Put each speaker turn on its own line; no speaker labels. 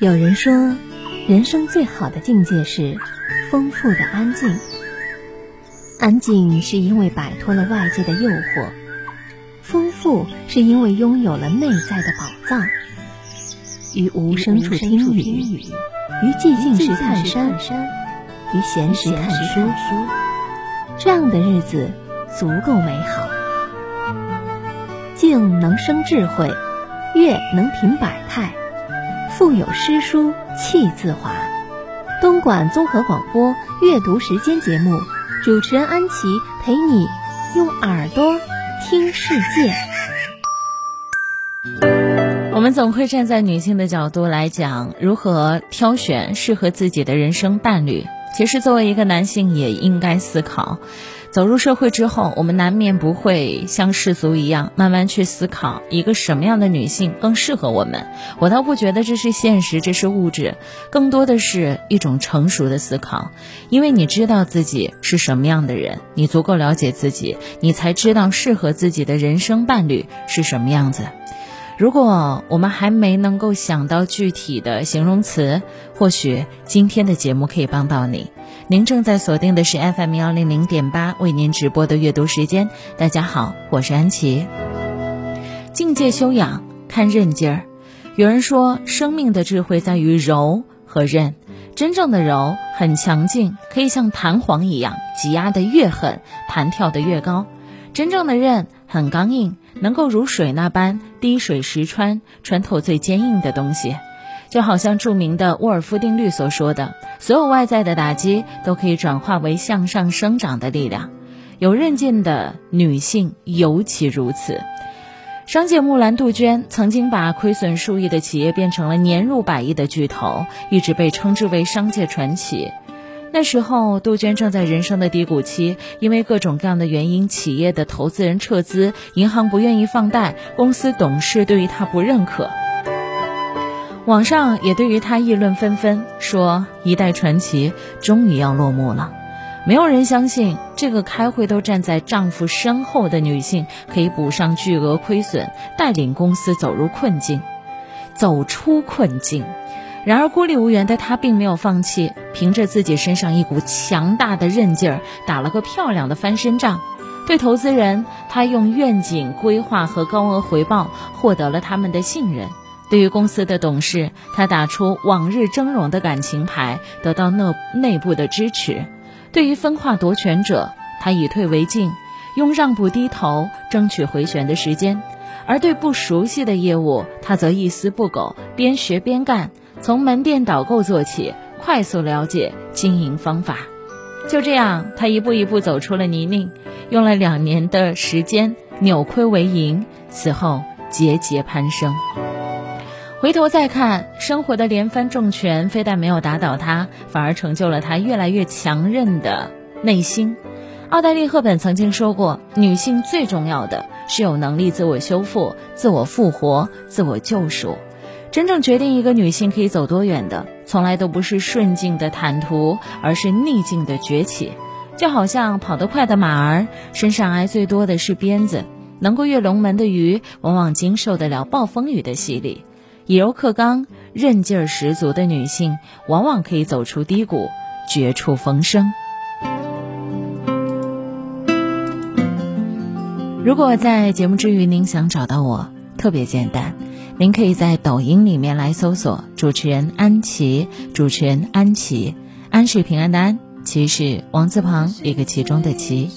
有人说，人生最好的境界是丰富的安静。安静是因为摆脱了外界的诱惑，丰富是因为拥有了内在的宝藏。于无声处听雨，于寂静时看山，于闲时看书，这样的日子足够美好。静能生智慧，悦能品百态。腹有诗书气自华。东莞综合广播阅读时间节目，主持人安琪陪你用耳朵听世界。
我们总会站在女性的角度来讲如何挑选适合自己的人生伴侣。其实，作为一个男性，也应该思考。走入社会之后，我们难免不会像世俗一样，慢慢去思考一个什么样的女性更适合我们。我倒不觉得这是现实，这是物质，更多的是一种成熟的思考。因为你知道自己是什么样的人，你足够了解自己，你才知道适合自己的人生伴侣是什么样子。如果我们还没能够想到具体的形容词，或许今天的节目可以帮到你。您正在锁定的是 FM 幺零零点八为您直播的阅读时间。大家好，我是安琪。境界修养看韧劲儿。有人说，生命的智慧在于柔和韧。真正的柔很强劲，可以像弹簧一样挤压的越狠，弹跳的越高；真正的韧很刚硬，能够如水那般滴水石穿，穿透最坚硬的东西。就好像著名的沃尔夫定律所说的，所有外在的打击都可以转化为向上生长的力量。有韧劲的女性尤其如此。商界木兰杜鹃曾经把亏损数亿的企业变成了年入百亿的巨头，一直被称之为商界传奇。那时候，杜鹃正在人生的低谷期，因为各种各样的原因，企业的投资人撤资，银行不愿意放贷，公司董事对于她不认可。网上也对于她议论纷纷，说一代传奇终于要落幕了。没有人相信这个开会都站在丈夫身后的女性可以补上巨额亏损，带领公司走入困境，走出困境。然而孤立无援的她并没有放弃，凭着自己身上一股强大的韧劲儿，打了个漂亮的翻身仗。对投资人，她用愿景规划和高额回报获得了他们的信任。对于公司的董事，他打出往日峥嵘的感情牌，得到内内部的支持；对于分化夺权者，他以退为进，用让步低头争取回旋的时间；而对不熟悉的业务，他则一丝不苟，边学边干，从门店导购做起，快速了解经营方法。就这样，他一步一步走出了泥泞，用了两年的时间扭亏为盈，此后节节攀升。回头再看，生活的连番重拳，非但没有打倒她，反而成就了她越来越强韧的内心。奥黛丽·赫本曾经说过：“女性最重要的是有能力自我修复、自我复活、自我救赎。真正决定一个女性可以走多远的，从来都不是顺境的坦途，而是逆境的崛起。就好像跑得快的马儿，身上挨最多的是鞭子；能够跃龙门的鱼，往往经受得了暴风雨的洗礼。”以柔克刚、韧劲儿十足的女性，往往可以走出低谷，绝处逢生。如果在节目之余您想找到我，特别简单，您可以在抖音里面来搜索主持人安琪，主持人安琪，安是平安的安，琪是王字旁一个其中的琪。